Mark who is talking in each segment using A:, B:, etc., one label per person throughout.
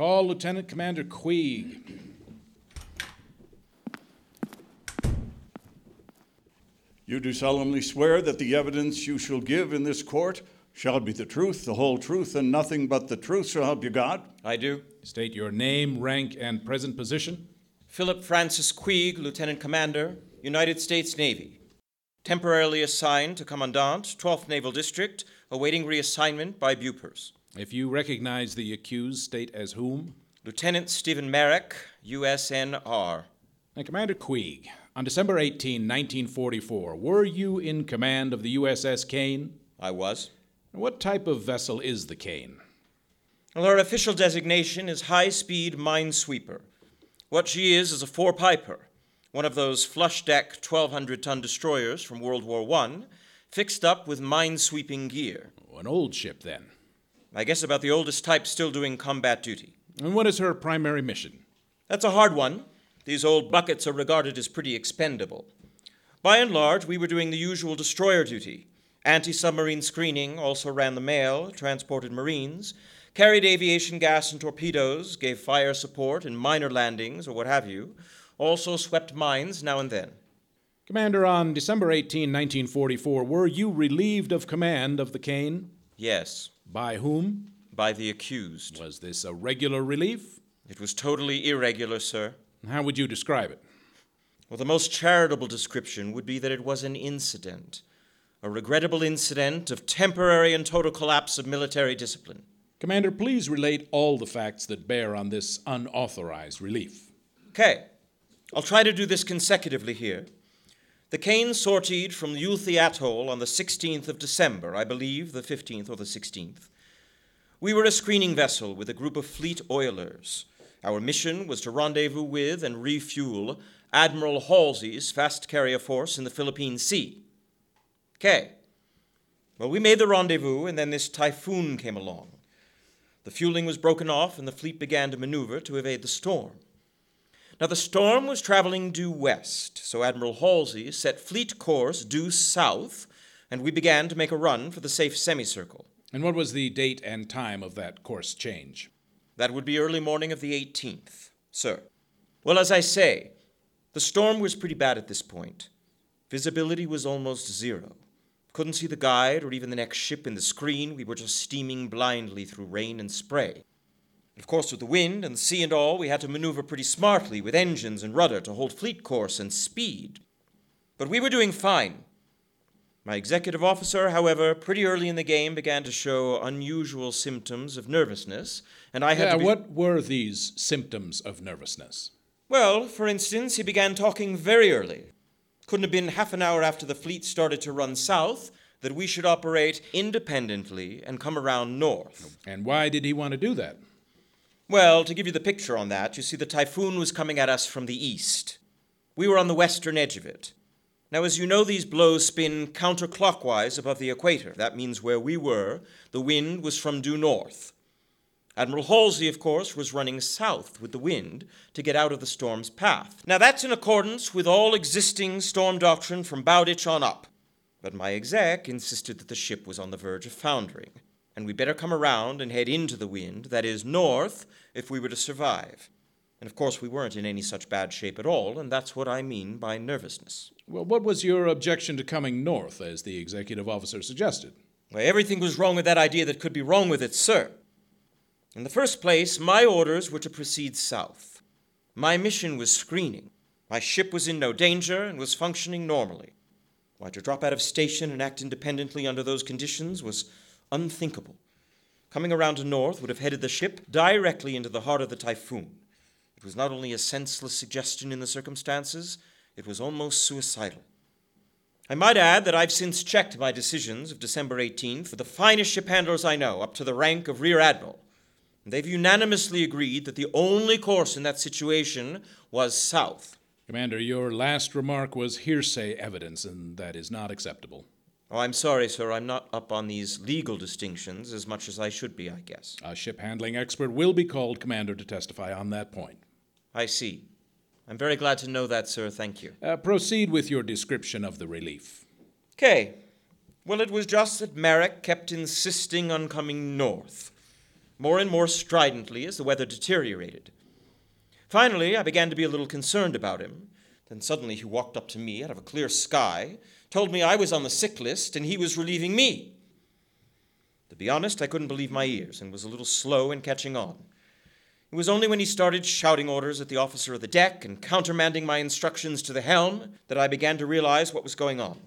A: Call Lieutenant Commander Queeg.
B: You do solemnly swear that the evidence you shall give in this court shall be the truth, the whole truth, and nothing but the truth, so help you God?
C: I do.
A: State your name, rank, and present position.
C: Philip Francis Queeg, Lieutenant Commander, United States Navy. Temporarily assigned to Commandant, 12th Naval District, awaiting reassignment by Bupers.
A: If you recognize the accused, state as whom.
C: Lieutenant Stephen Maryk, USNR.
A: And Commander Queeg, on December 18, 1944, were you in command of the USS Caine?
C: I was.
A: What type of vessel is the Caine?
C: Well, her official designation is High Speed Minesweeper. What she is is a four piper, one of those flush deck 1,200 ton destroyers from World War I, fixed up with minesweeping gear.
A: Oh, an old ship, then.
C: I guess about the oldest type still doing combat duty.
A: And what is her primary mission?
C: That's a hard one. These old buckets are regarded as pretty expendable. By and large, we were doing the usual destroyer duty anti submarine screening, also ran the mail, transported Marines, carried aviation gas and torpedoes, gave fire support in minor landings or what have you, also swept mines now and then.
A: Commander, on December 18, 1944, were you relieved of command of the Caine?
C: Yes.
A: By whom?
C: By the accused.
A: Was this a regular relief?
C: It was totally irregular, sir.
A: How would you describe it?
C: Well, the most charitable description would be that it was an incident, a regrettable incident of temporary and total collapse of military discipline.
A: Commander, please relate all the facts that bear on this unauthorized relief.
C: Okay, I'll try to do this consecutively here. The Caine sortied from Ulithi Atoll on the 16th of December, I believe, the 15th or the 16th. We were a screening vessel with a group of fleet oilers. Our mission was to rendezvous with and refuel Admiral Halsey's fast carrier force in the Philippine Sea. Okay. Well, we made the rendezvous, and then this typhoon came along. The fueling was broken off, and the fleet began to maneuver to evade the storm. Now, the storm was traveling due west, so Admiral Halsey set fleet course due south, and we began to make a run for the safe semicircle.
A: And what was the date and time of that course change?
C: That would be early morning of the 18th, sir. Well, as I say, the storm was pretty bad at this point. Visibility was almost zero. Couldn't see the guide or even the next ship in the screen. We were just steaming blindly through rain and spray. Of course, with the wind and the sea and all, we had to maneuver pretty smartly with engines and rudder to hold fleet course and speed. But we were doing fine. My executive officer, however, pretty early in the game began to show unusual symptoms of nervousness, and I had
A: yeah,
C: to be...
A: what were these symptoms of nervousness?
C: Well, for instance, he began talking very early. Couldn't have been half an hour after the fleet started to run south that we should operate independently and come around north.
A: And why did he want to do that?
C: Well, to give you the picture on that, you see, the typhoon was coming at us from the east. We were on the western edge of it. Now, as you know, these blows spin counterclockwise above the equator. That means where we were, the wind was from due north. Admiral Halsey, of course, was running south with the wind to get out of the storm's path. Now, that's in accordance with all existing storm doctrine from Bowditch on up. But my exec insisted that the ship was on the verge of foundering, and we better come around and head into the wind, that is, north, if we were to survive. And of course, we weren't in any such bad shape at all, and that's what I mean by nervousness.
A: Well, what was your objection to coming north, as the executive officer suggested?
C: Well, everything was wrong with that idea that could be wrong with it, sir. In the first place, my orders were to proceed south. My mission was screening. My ship was in no danger and was functioning normally. Why, to drop out of station and act independently under those conditions was unthinkable. Coming around to north would have headed the ship directly into the heart of the typhoon. It was not only a senseless suggestion in the circumstances, it was almost suicidal. I might add that I've since checked my decisions of December 18th with the finest ship handlers I know, up to the rank of Rear Admiral. And they've unanimously agreed that the only course in that situation was south.
A: Commander, your last remark was hearsay evidence, and that is not acceptable.
C: Oh, I'm sorry, sir. I'm not up on these legal distinctions as much as I should be, I guess.
A: A ship handling expert will be called, Commander, to testify on that point.
C: I see. I'm very glad to know that, sir. Thank you.
A: Uh, proceed with your description of the relief.
C: Okay. Well, it was just that Maryk kept insisting on coming north. more and more stridently as the weather deteriorated. Finally, I began to be a little concerned about him. Then suddenly he walked up to me out of a clear sky, told me I was on the sick list, and he was relieving me. To be honest, I couldn't believe my ears and was a little slow in catching on. It was only when he started shouting orders at the officer of the deck and countermanding my instructions to the helm that I began to realize what was going on.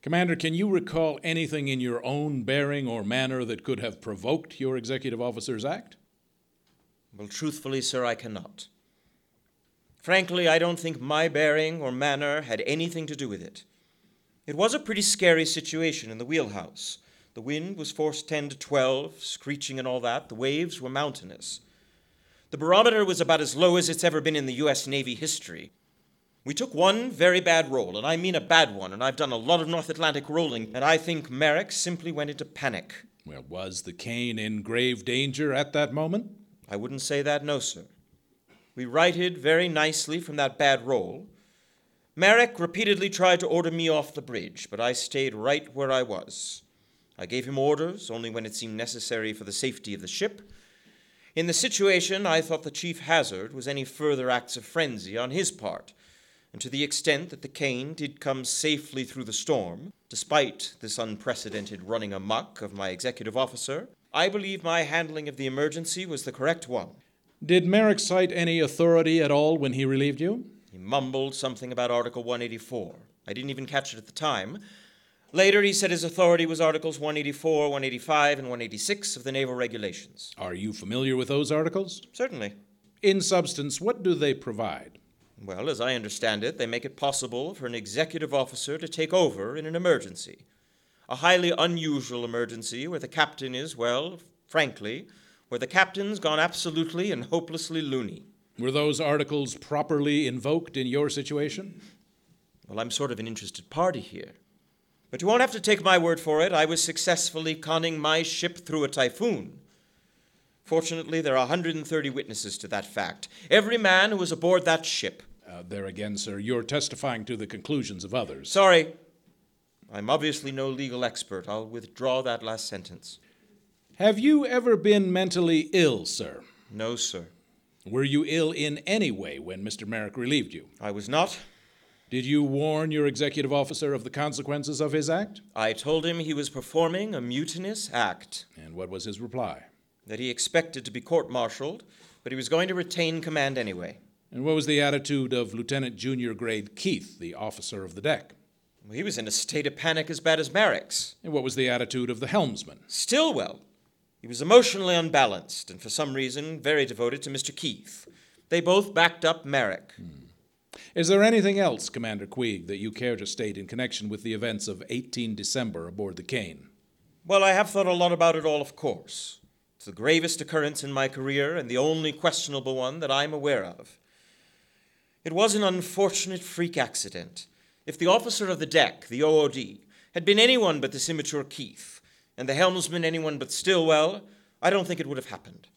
A: Commander, can you recall anything in your own bearing or manner that could have provoked your executive officer's act?
C: Well, truthfully, sir, I cannot. Frankly, I don't think my bearing or manner had anything to do with it. It was a pretty scary situation in the wheelhouse. The wind was force 10 to 12, screeching and all that. The waves were mountainous. The barometer was about as low as it's ever been in the U.S. Navy history. We took one very bad roll, and I mean a bad one, and I've done a lot of North Atlantic rolling, and I think Maryk simply went into panic.
A: Well, was the Caine in grave danger at that moment?
C: I wouldn't say that, no, sir. We righted very nicely from that bad roll. Maryk repeatedly tried to order me off the bridge, but I stayed right where I was. I gave him orders only when it seemed necessary for the safety of the ship, in the situation, I thought the chief hazard was any further acts of frenzy on his part, and to the extent that the Caine did come safely through the storm, despite this unprecedented running amuck of my executive officer, I believe my handling of the emergency was the correct one.
A: Did Maryk cite any authority at all when he relieved you?
C: He mumbled something about Article 184. I didn't even catch it at the time, Later, he said his authority was Articles 184, 185, and 186 of the Naval Regulations.
A: Are you familiar with those articles?
C: Certainly.
A: In substance, what do they provide?
C: Well, as I understand it, they make it possible for an executive officer to take over in an emergency. A highly unusual emergency where the captain is, well, frankly, where the captain's gone absolutely and hopelessly loony.
A: Were those articles properly invoked in your situation?
C: Well, I'm sort of an interested party here. But you won't have to take my word for it. I was successfully conning my ship through a typhoon. Fortunately, there are 130 witnesses to that fact. Every man who was aboard that ship.
A: Uh, there again, sir, you're testifying to the conclusions of others.
C: Sorry. I'm obviously no legal expert. I'll withdraw that last sentence.
A: Have you ever been mentally ill, sir?
C: No, sir.
A: Were you ill in any way when Mr. Maryk relieved you?
C: I was not.
A: Did you warn your executive officer of the consequences of his act?
C: I told him he was performing a mutinous act.
A: And what was his reply?
C: That he expected to be court martialed, but he was going to retain command anyway.
A: And what was the attitude of Lieutenant Junior Grade Keith, the officer of the deck?
C: Well, he was in a state of panic as bad as Maryk's.
A: And what was the attitude of the helmsman?
C: Stilwell. He was emotionally unbalanced, and for some reason, very devoted to Mr. Keith. They both backed up Maryk.
A: Hmm. Is there anything else, Commander Queeg, that you care to state in connection with the events of 18 December aboard the Caine?
C: Well, I have thought a lot about it all, of course. It's the gravest occurrence in my career and the only questionable one that I'm aware of. It was an unfortunate freak accident. If the officer of the deck, the OOD, had been anyone but this immature Keith, and the helmsman anyone but Stilwell, I don't think it would have happened.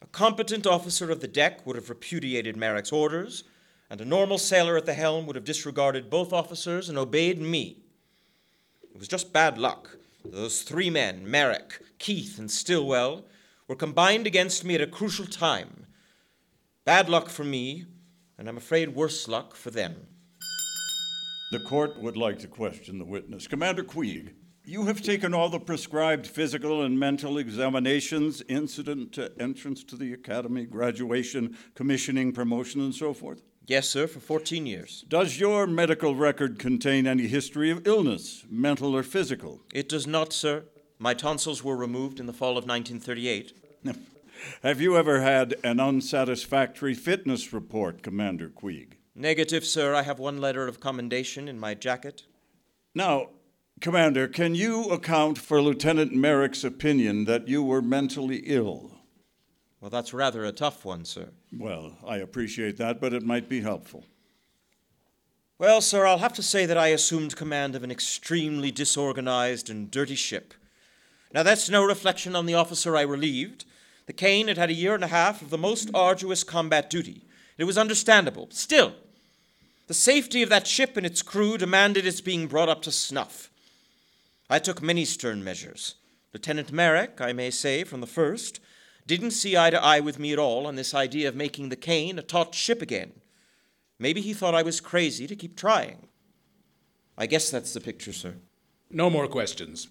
C: A competent officer of the deck would have repudiated Maryk's orders and a normal sailor at the helm would have disregarded both officers and obeyed me. It was just bad luck. Those three men, Maryk, Keith, and Stilwell, were combined against me at a crucial time. Bad luck for me, and I'm afraid worse luck for them.
B: The court would like to question the witness. Commander Queeg, you have taken all the prescribed physical and mental examinations incident to entrance to the academy, graduation, commissioning, promotion, and so forth?
C: Yes, sir, for 14 years.
B: Does your medical record contain any history of illness, mental or physical?
C: It does not, sir. My tonsils were removed in the fall of 1938.
B: Have you ever had an unsatisfactory fitness report, Commander Queeg?
C: Negative, sir. I have one letter of commendation in my jacket.
B: Now, Commander, can you account for Lieutenant Maryk's opinion that you were mentally ill?
C: Well, that's rather a tough one, sir.
B: Well, I appreciate that, but it might be helpful.
C: Well, sir, I'll have to say that I assumed command of an extremely disorganized and dirty ship. Now, that's no reflection on the officer I relieved. The Caine had had a year and a half of the most arduous combat duty. It was understandable. Still, the safety of that ship and its crew demanded its being brought up to snuff. I took many stern measures. Lieutenant Maryk, I may say from the first, didn't see eye to eye with me at all on this idea of making the Caine a taut ship again. Maybe he thought I was crazy to keep trying. I guess that's the picture, sir.
A: No more questions.